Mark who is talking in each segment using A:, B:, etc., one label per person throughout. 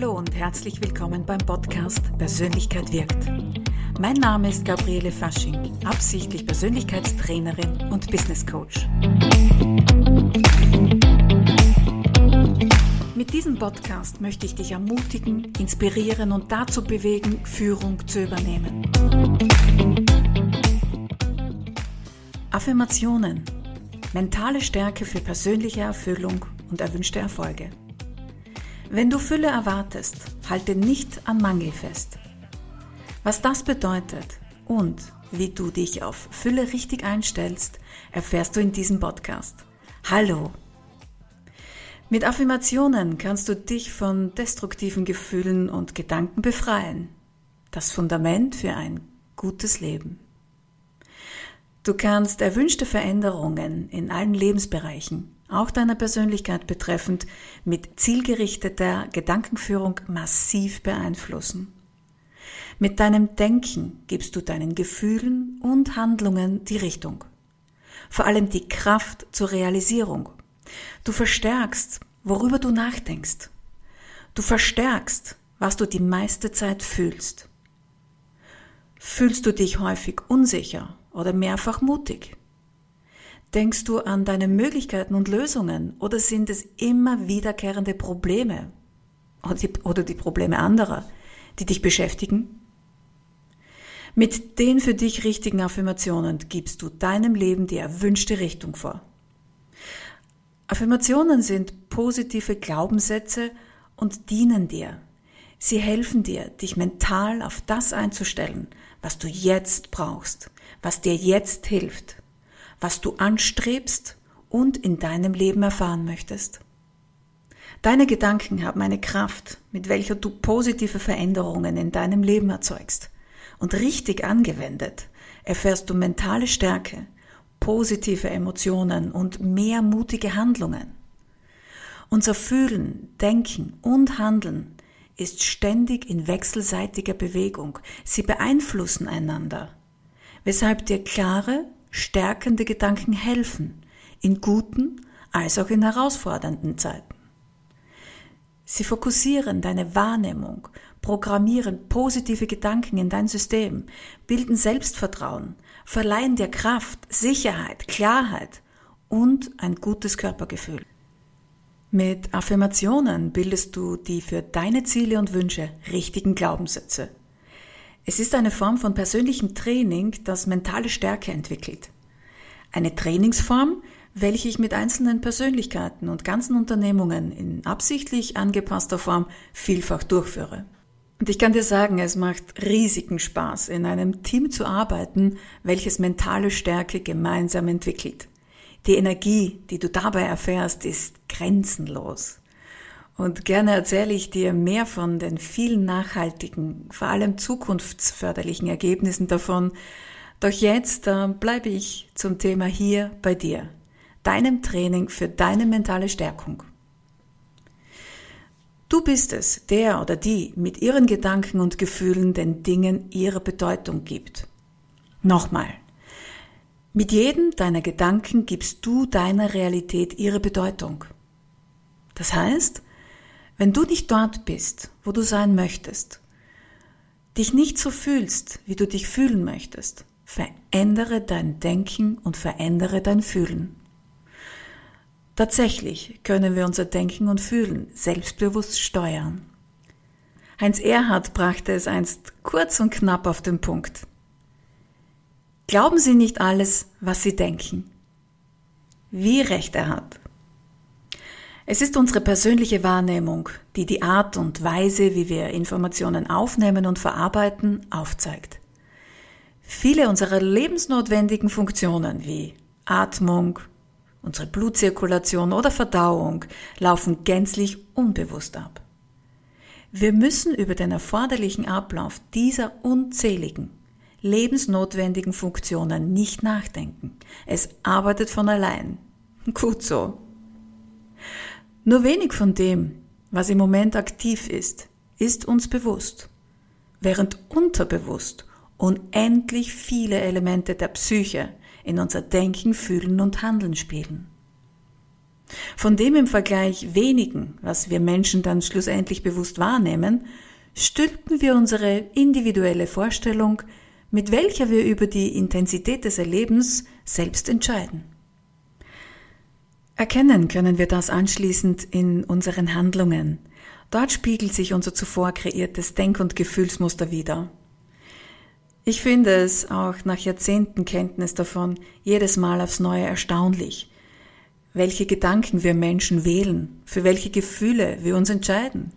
A: Hallo und herzlich willkommen beim Podcast Persönlichkeit wirkt. Mein Name ist Gabriele Fasching, absichtlich Persönlichkeitstrainerin und Business Coach. Mit diesem Podcast möchte ich dich ermutigen, inspirieren und dazu bewegen, Führung zu übernehmen. Affirmationen. Mentale Stärke für persönliche Erfüllung und erwünschte Erfolge. Wenn du Fülle erwartest, halte nicht an Mangel fest. Was das bedeutet und wie du dich auf Fülle richtig einstellst, erfährst du in diesem Podcast. Hallo, mit Affirmationen kannst du dich von destruktiven Gefühlen und Gedanken befreien. Das Fundament für ein gutes Leben. Du kannst erwünschte Veränderungen in allen Lebensbereichen, auch deiner Persönlichkeit betreffend, mit zielgerichteter Gedankenführung massiv beeinflussen. Mit deinem Denken gibst du deinen Gefühlen und Handlungen die Richtung. Vor allem die Kraft zur Realisierung Du verstärkst, worüber du nachdenkst. Du verstärkst, was du die meiste Zeit fühlst. Fühlst du dich häufig unsicher oder mehrfach mutig? Denkst du an deine Möglichkeiten und Lösungen oder sind es immer wiederkehrende Probleme oder die, Probleme anderer, die dich beschäftigen? Mit den für dich richtigen Affirmationen gibst du deinem Leben die erwünschte Richtung vor. Affirmationen sind positive Glaubenssätze und dienen dir. Sie helfen dir, dich mental auf das einzustellen, was du jetzt brauchst, was dir jetzt hilft, was du anstrebst und in deinem Leben erfahren möchtest. Deine Gedanken haben eine Kraft, mit welcher du positive Veränderungen in deinem Leben erzeugst. Und richtig angewendet erfährst du mentale Stärke, positive Emotionen und mehr mutige Handlungen. Unser Fühlen, Denken und Handeln ist ständig in wechselseitiger Bewegung. Sie beeinflussen einander, weshalb dir klare, stärkende Gedanken helfen, in guten als auch in herausfordernden Zeiten. Sie fokussieren deine Wahrnehmung, programmieren positive Gedanken in dein System, bilden Selbstvertrauen, verleihen dir Kraft, Sicherheit, Klarheit und ein gutes Körpergefühl. Mit Affirmationen bildest du die für deine Ziele und Wünsche richtigen Glaubenssätze. Es ist eine Form von persönlichem Training, das mentale Stärke entwickelt. Eine Trainingsform, welche ich mit einzelnen Persönlichkeiten und ganzen Unternehmungen in absichtlich angepasster Form vielfach durchführe. Und ich kann dir sagen, es macht riesigen Spaß, in einem Team zu arbeiten, welches mentale Stärke gemeinsam entwickelt. Die Energie, die du dabei erfährst, ist grenzenlos. Und gerne erzähle ich dir mehr von den vielen nachhaltigen, vor allem zukunftsförderlichen Ergebnissen davon. Doch jetzt äh, bleibe ich zum Thema hier bei dir, deinem Training für deine mentale Stärkung. Du bist es, der oder die mit ihren Gedanken und Gefühlen den Dingen ihre Bedeutung gibt. Nochmal. Mit jedem deiner Gedanken gibst du deiner Realität ihre Bedeutung. Das heißt, wenn du nicht dort bist, wo du sein möchtest, dich nicht so fühlst, wie du dich fühlen möchtest, verändere dein Denken und verändere dein Fühlen. Tatsächlich können wir unser Denken und Fühlen selbstbewusst steuern. Heinz Erhard brachte es einst kurz und knapp auf den Punkt. Glauben Sie nicht alles, was Sie denken. Wie recht er hat. Es ist unsere persönliche Wahrnehmung, die die Art und Weise, wie wir Informationen aufnehmen und verarbeiten, aufzeigt. Viele unserer lebensnotwendigen Funktionen wie Atmung, Unsere Blutzirkulation oder Verdauung laufen gänzlich unbewusst ab. Wir müssen über den erforderlichen Ablauf dieser unzähligen, lebensnotwendigen Funktionen nicht nachdenken. Es arbeitet von allein. Gut so. Nur wenig von dem, was im Moment aktiv ist, ist uns bewusst, während unterbewusst unendlich viele Elemente der Psyche in unser Denken, Fühlen und Handeln spielen. Von dem im Vergleich wenigen, was wir Menschen dann schlussendlich bewusst wahrnehmen, stülpen wir unsere individuelle Vorstellung, mit welcher wir über die Intensität des Erlebens selbst entscheiden. Erkennen können wir das anschließend in unseren Handlungen. Dort spiegelt sich unser zuvor kreiertes Denk- und Gefühlsmuster wider. Ich finde es auch nach Jahrzehnten Kenntnis davon jedes Mal aufs Neue erstaunlich, welche Gedanken wir Menschen wählen, für welche Gefühle wir uns entscheiden.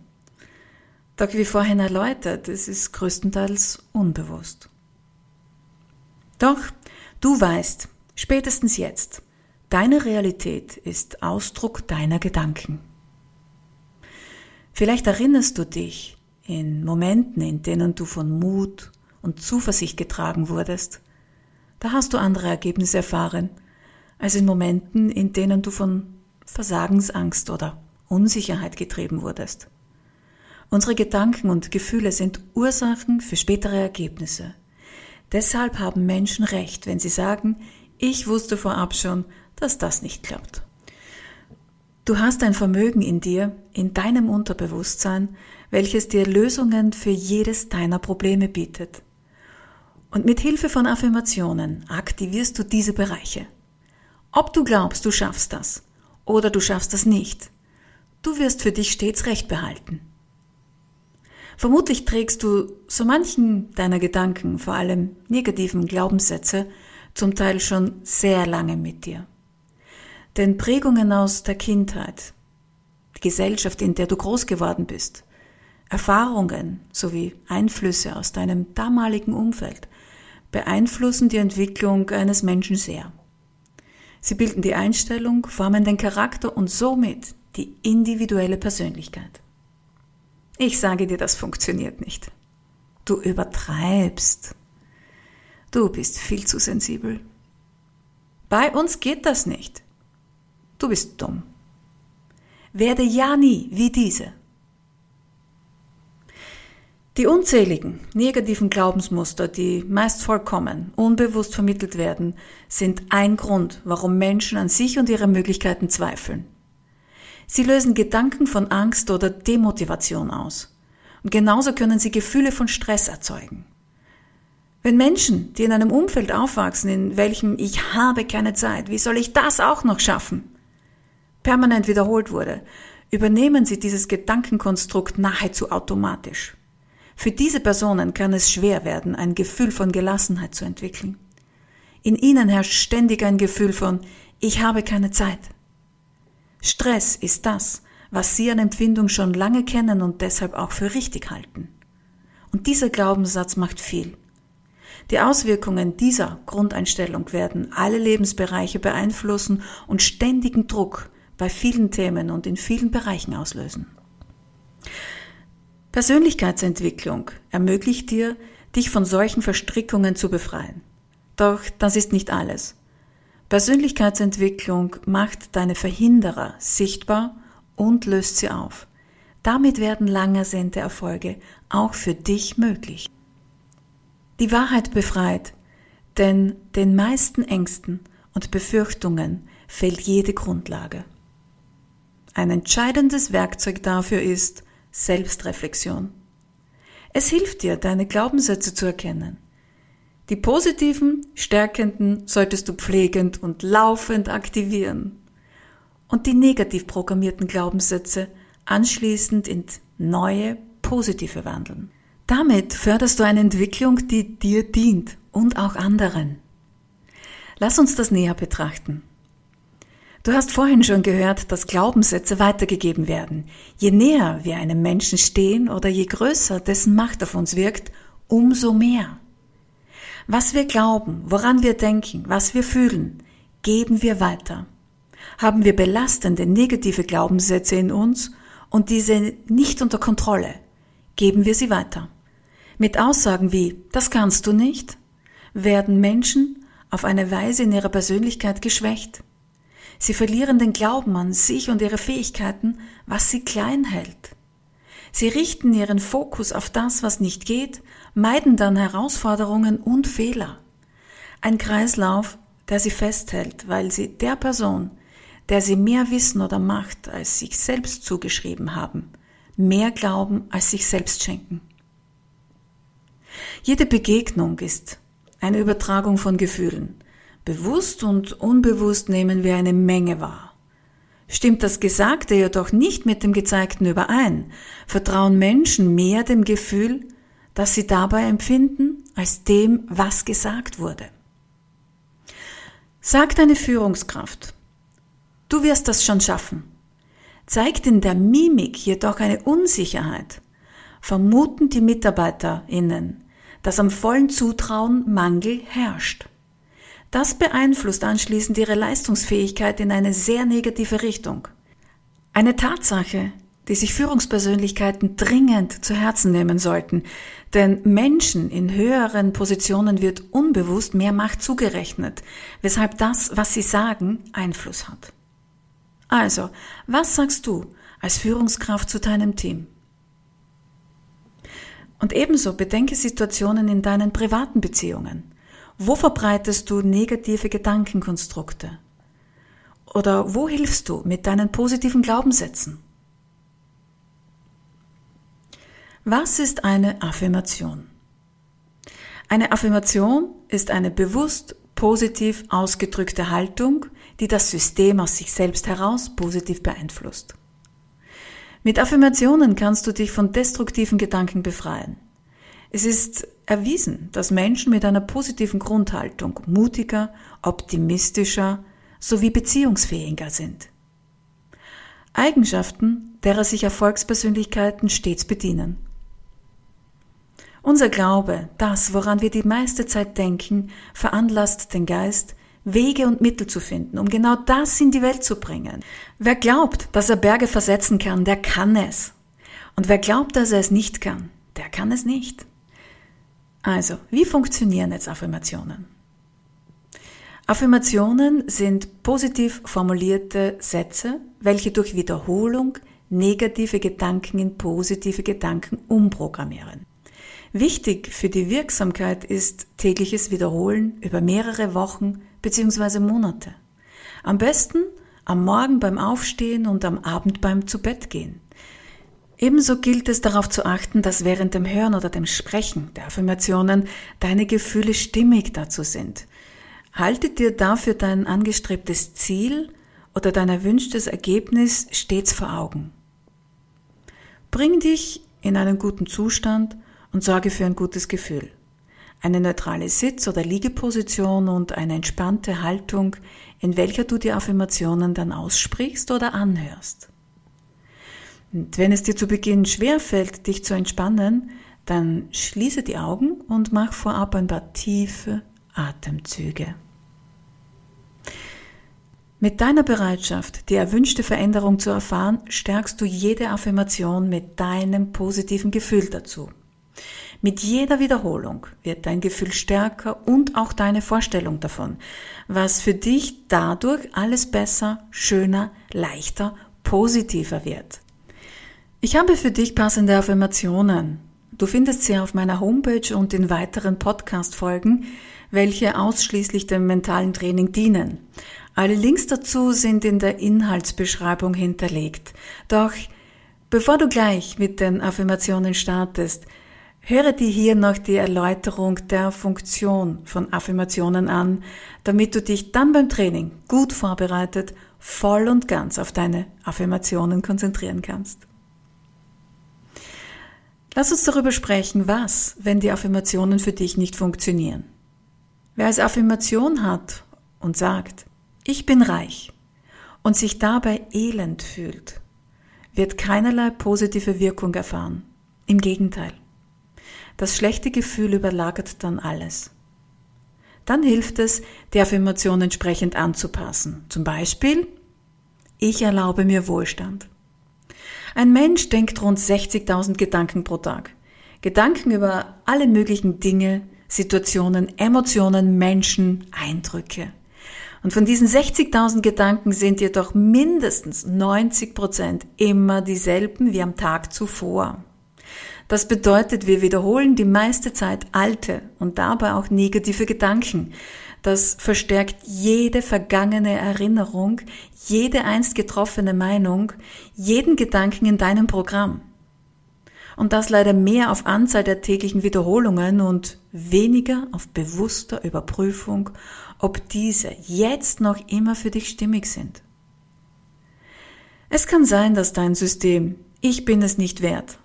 A: Doch wie vorhin erläutert, es ist größtenteils unbewusst. Doch du weißt, spätestens jetzt, deine Realität ist Ausdruck deiner Gedanken. Vielleicht erinnerst du dich in Momenten, in denen du von Mut und Zuversicht getragen wurdest. Da hast du andere Ergebnisse erfahren, als in Momenten, in denen du von Versagensangst oder Unsicherheit getrieben wurdest. Unsere Gedanken und Gefühle sind Ursachen für spätere Ergebnisse. Deshalb haben Menschen recht, wenn sie sagen, ich wusste vorab schon, dass das nicht klappt. Du hast ein Vermögen in dir, in deinem Unterbewusstsein, welches dir Lösungen für jedes deiner Probleme bietet. Und mit Hilfe von Affirmationen aktivierst du diese Bereiche. Ob du glaubst, du schaffst das oder du schaffst das nicht, du wirst für dich stets Recht behalten. Vermutlich trägst du so manchen deiner Gedanken, vor allem negativen Glaubenssätze, zum Teil schon sehr lange mit dir. Denn Prägungen aus der Kindheit, die Gesellschaft, in der du groß geworden bist, Erfahrungen sowie Einflüsse aus deinem damaligen Umfeld beeinflussen die Entwicklung eines Menschen sehr. Sie bilden die Einstellung, formen den Charakter und somit die individuelle Persönlichkeit. Ich sage dir, das funktioniert nicht. Du übertreibst. Du bist viel zu sensibel. Bei uns geht das nicht. Du bist dumm. Werde ja nie wie diese. Die unzähligen negativen Glaubensmuster, die meist vollkommen unbewusst vermittelt werden, sind ein Grund, warum Menschen an sich und ihre Möglichkeiten zweifeln. Sie lösen Gedanken von Angst oder Demotivation aus. Und genauso können sie Gefühle von Stress erzeugen. Wenn Menschen, die in einem Umfeld aufwachsen, in welchem ich habe keine Zeit, wie soll ich das auch noch schaffen, permanent wiederholt wurde, übernehmen sie dieses Gedankenkonstrukt nahezu automatisch. Für diese Personen kann es schwer werden, ein Gefühl von Gelassenheit zu entwickeln. In ihnen herrscht ständig ein Gefühl von ich habe keine Zeit. Stress ist das, was sie an Empfindung schon lange kennen und deshalb auch für richtig halten. Und dieser Glaubenssatz macht viel. Die Auswirkungen dieser Grundeinstellung werden alle Lebensbereiche beeinflussen und ständigen Druck bei vielen Themen und in vielen Bereichen auslösen. Persönlichkeitsentwicklung ermöglicht dir, dich von solchen Verstrickungen zu befreien. Doch das ist nicht alles. Persönlichkeitsentwicklung macht deine Verhinderer sichtbar und löst sie auf. Damit werden lang ersehnte Erfolge auch für dich möglich. Die Wahrheit befreit, denn den meisten Ängsten und Befürchtungen fehlt jede Grundlage. Ein entscheidendes Werkzeug dafür ist, Selbstreflexion. Es hilft dir, deine Glaubenssätze zu erkennen. Die positiven, stärkenden solltest du pflegend und laufend aktivieren. Und die negativ programmierten Glaubenssätze anschließend in neue, positive wandeln. Damit förderst du eine Entwicklung, die dir dient und auch anderen. Lass uns das näher betrachten. Du hast vorhin schon gehört, dass Glaubenssätze weitergegeben werden. Je näher wir einem Menschen stehen oder je größer dessen Macht auf uns wirkt, umso mehr. Was wir glauben, woran wir denken, was wir fühlen, geben wir weiter. Haben wir belastende, negative Glaubenssätze in uns und diese nicht unter Kontrolle, geben wir sie weiter. Mit Aussagen wie, das kannst du nicht, werden Menschen auf eine Weise in ihrer Persönlichkeit geschwächt. Sie verlieren den Glauben an sich und ihre Fähigkeiten, was sie klein hält. Sie richten ihren Fokus auf das, was nicht geht, meiden dann Herausforderungen und Fehler. Ein Kreislauf, der sie festhält, weil sie der Person, der sie mehr Wissen oder Macht als sich selbst zugeschrieben haben, mehr Glauben als sich selbst schenken. Jede Begegnung ist eine Übertragung von Gefühlen. Bewusst und unbewusst nehmen wir eine Menge wahr. Stimmt das Gesagte jedoch nicht mit dem Gezeigten überein, vertrauen Menschen mehr dem Gefühl, das sie dabei empfinden, als dem, was gesagt wurde. Sagt eine Führungskraft, du wirst das schon schaffen, zeigt in der Mimik jedoch eine Unsicherheit, vermuten die MitarbeiterInnen, dass am vollen Zutrauen Mangel herrscht. Das beeinflusst anschließend ihre Leistungsfähigkeit in eine sehr negative Richtung. Eine Tatsache, die sich Führungspersönlichkeiten dringend zu Herzen nehmen sollten, denn Menschen in höheren Positionen wird unbewusst mehr Macht zugerechnet, weshalb das, was sie sagen, Einfluss hat. Also, was sagst du als Führungskraft zu deinem Team? Und ebenso bedenke Situationen in deinen privaten Beziehungen. Wo verbreitest du negative Gedankenkonstrukte? Oder wo hilfst du mit deinen positiven Glaubenssätzen? Was ist eine Affirmation? Eine Affirmation ist eine bewusst positiv ausgedrückte Haltung, die das System aus sich selbst heraus positiv beeinflusst. Mit Affirmationen kannst du dich von destruktiven Gedanken befreien. Es ist erwiesen, dass Menschen mit einer positiven Grundhaltung mutiger, optimistischer sowie beziehungsfähiger sind. Eigenschaften, derer sich Erfolgspersönlichkeiten stets bedienen. Unser Glaube, das, woran wir die meiste Zeit denken, veranlasst den Geist, Wege und Mittel zu finden, um genau das in die Welt zu bringen. Wer glaubt, dass er Berge versetzen kann, der kann es. Und wer glaubt, dass er es nicht kann, der kann es nicht. Also, wie funktionieren jetzt Affirmationen? Affirmationen sind positiv formulierte Sätze, welche durch Wiederholung negative Gedanken in positive Gedanken umprogrammieren. Wichtig für die Wirksamkeit ist tägliches Wiederholen über mehrere Wochen bzw. Monate. Am besten am Morgen beim Aufstehen und am Abend beim Zubettgehen. Ebenso gilt es darauf zu achten, dass während dem Hören oder dem Sprechen der Affirmationen deine Gefühle stimmig dazu sind. Halte dir dafür dein angestrebtes Ziel oder dein erwünschtes Ergebnis stets vor Augen. Bring dich in einen guten Zustand und sorge für ein gutes Gefühl. Eine neutrale Sitz- oder Liegeposition und eine entspannte Haltung, in welcher du die Affirmationen dann aussprichst oder anhörst. Und wenn es dir zu Beginn schwerfällt, dich zu entspannen, dann schließe die Augen und mach vorab ein paar tiefe Atemzüge. Mit deiner Bereitschaft, die erwünschte Veränderung zu erfahren, stärkst du jede Affirmation mit deinem positiven Gefühl dazu. Mit jeder Wiederholung wird dein Gefühl stärker und auch deine Vorstellung davon, was für dich dadurch alles besser, schöner, leichter, positiver wird. Ich habe für dich passende Affirmationen. Du findest sie auf meiner Homepage und in weiteren Podcast-Folgen, welche ausschließlich dem mentalen Training dienen. Alle Links dazu sind in der Inhaltsbeschreibung hinterlegt. Doch bevor du gleich mit den Affirmationen startest, höre dir hier noch die Erläuterung der Funktion von Affirmationen an, damit du dich dann beim Training gut vorbereitet voll und ganz auf deine Affirmationen konzentrieren kannst. Lass uns darüber sprechen, was, wenn die Affirmationen für dich nicht funktionieren. Wer als Affirmation hat und sagt, ich bin reich und sich dabei elend fühlt, wird keinerlei positive Wirkung erfahren. Im Gegenteil. Das schlechte Gefühl überlagert dann alles. Dann hilft es, die Affirmation entsprechend anzupassen. Zum Beispiel, ich erlaube mir Wohlstand. Ein Mensch denkt rund 60.000 Gedanken pro Tag. Gedanken über alle möglichen Dinge, Situationen, Emotionen, Menschen, Eindrücke. Und von diesen 60.000 Gedanken sind jedoch mindestens 90 Prozent immer dieselben wie am Tag zuvor. Das bedeutet, wir wiederholen die meiste Zeit alte und dabei auch negative Gedanken. Das verstärkt jede vergangene Erinnerung, jede einst getroffene Meinung, jeden Gedanken in deinem Programm. Und das leider mehr auf Anzahl der täglichen Wiederholungen und weniger auf bewusster Überprüfung, ob diese jetzt noch immer für dich stimmig sind. Es kann sein, dass dein System Ich bin es nicht wert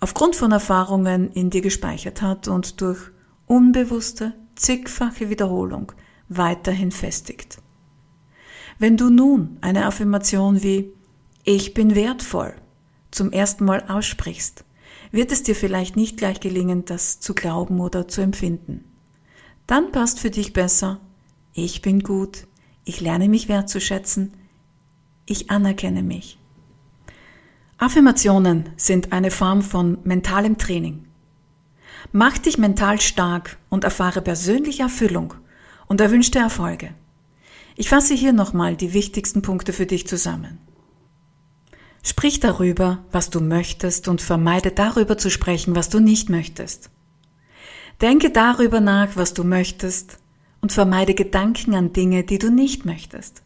A: aufgrund von Erfahrungen in dir gespeichert hat und durch unbewusste, zigfache Wiederholung weiterhin festigt. Wenn du nun eine Affirmation wie Ich bin wertvoll zum ersten Mal aussprichst, wird es dir vielleicht nicht gleich gelingen, das zu glauben oder zu empfinden. Dann passt für dich besser, ich bin gut, ich lerne mich wertzuschätzen, ich anerkenne mich. Affirmationen sind eine Form von mentalem Training. Mach dich mental stark und erfahre persönliche Erfüllung und erwünschte Erfolge. Ich fasse hier nochmal die wichtigsten Punkte für dich zusammen. Sprich darüber, was du möchtest und vermeide darüber zu sprechen, was du nicht möchtest. Denke darüber nach, was du möchtest und vermeide Gedanken an Dinge, die du nicht möchtest.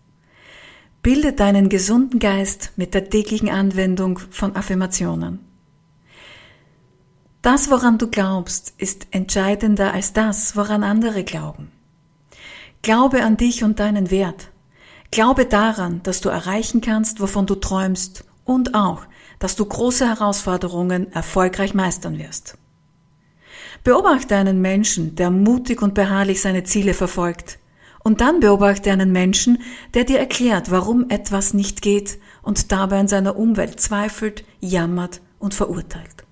A: Bilde deinen gesunden Geist mit der täglichen Anwendung von Affirmationen. Das, woran du glaubst, ist entscheidender als das, woran andere glauben. Glaube an dich und deinen Wert. Glaube daran, dass du erreichen kannst, wovon du träumst und auch, dass du große Herausforderungen erfolgreich meistern wirst. Beobachte einen Menschen, der mutig und beharrlich seine Ziele verfolgt. Und dann beobachte einen Menschen, der dir erklärt, warum etwas nicht geht und dabei an seiner Umwelt zweifelt, jammert und verurteilt.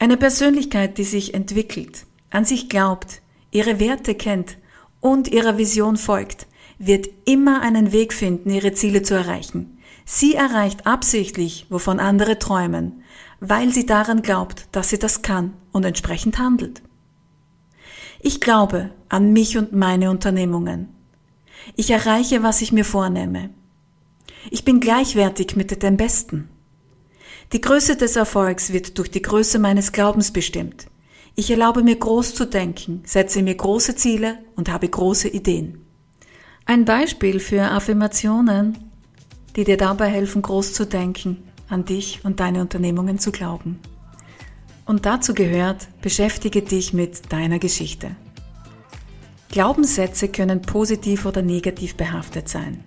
A: Eine Persönlichkeit, die sich entwickelt, an sich glaubt, ihre Werte kennt und ihrer Vision folgt, wird immer einen Weg finden, ihre Ziele zu erreichen. Sie erreicht absichtlich, wovon andere träumen, weil sie daran glaubt, dass sie das kann und entsprechend handelt. Ich glaube an mich und meine Unternehmungen. Ich erreiche, was ich mir vornehme. Ich bin gleichwertig mit den Besten. Die Größe des Erfolgs wird durch die Größe meines Glaubens bestimmt. Ich erlaube mir groß zu denken, setze mir große Ziele und habe große Ideen. Ein Beispiel für Affirmationen die dir dabei helfen, groß zu denken, an dich und deine Unternehmungen zu glauben. Und dazu gehört, beschäftige dich mit deiner Geschichte. Glaubenssätze können positiv oder negativ behaftet sein.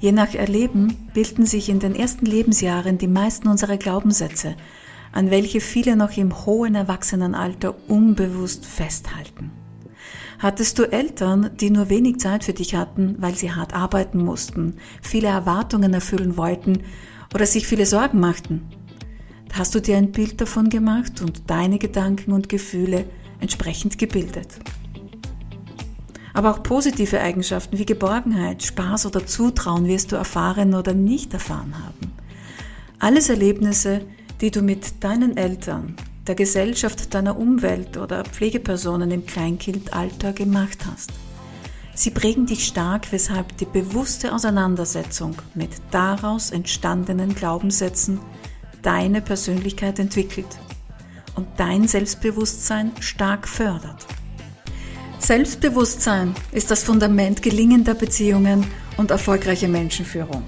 A: Je nach Erleben bilden sich in den ersten Lebensjahren die meisten unserer Glaubenssätze, an welche viele noch im hohen Erwachsenenalter unbewusst festhalten. Hattest du Eltern, die nur wenig Zeit für dich hatten, weil sie hart arbeiten mussten, viele Erwartungen erfüllen wollten oder sich viele Sorgen machten? Hast du dir ein Bild davon gemacht und deine Gedanken und Gefühle entsprechend gebildet? Aber auch positive Eigenschaften wie Geborgenheit, Spaß oder Zutrauen wirst du erfahren oder nicht erfahren haben. Alles Erlebnisse, die du mit deinen Eltern, der Gesellschaft, deiner Umwelt oder Pflegepersonen im Kleinkindalter gemacht hast. Sie prägen dich stark, weshalb die bewusste Auseinandersetzung mit daraus entstandenen Glaubenssätzen deine Persönlichkeit entwickelt und dein Selbstbewusstsein stark fördert. Selbstbewusstsein ist das Fundament gelingender Beziehungen und erfolgreicher Menschenführung.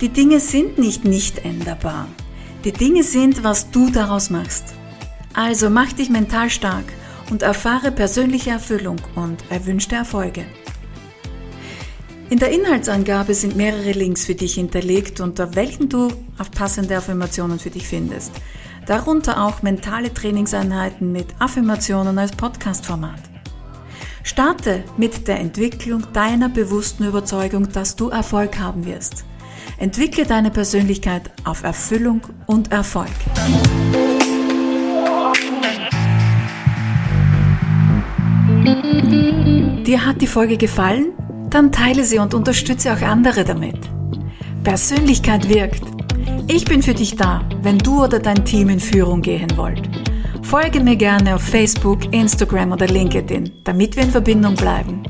A: Die Dinge sind nicht nicht änderbar. Die Dinge sind, was du daraus machst. Also mach dich mental stark und erfahre persönliche Erfüllung und erwünschte Erfolge. In der Inhaltsangabe sind mehrere Links für dich hinterlegt, unter welchen du auf passende Affirmationen für dich findest. Darunter auch mentale Trainingseinheiten mit Affirmationen als Podcast-Format. Starte mit der Entwicklung deiner bewussten Überzeugung, dass du Erfolg haben wirst. Entwickle deine Persönlichkeit auf Erfüllung und Erfolg. Dir hat die Folge gefallen? Dann teile sie und unterstütze auch andere damit. Persönlichkeit wirkt. Ich bin für dich da, wenn du oder dein Team in Führung gehen wollt. Folge mir gerne auf Facebook, Instagram oder LinkedIn, damit wir in Verbindung bleiben.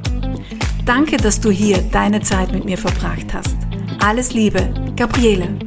A: Danke, dass du hier deine Zeit mit mir verbracht hast. Alles Liebe, Gabriele.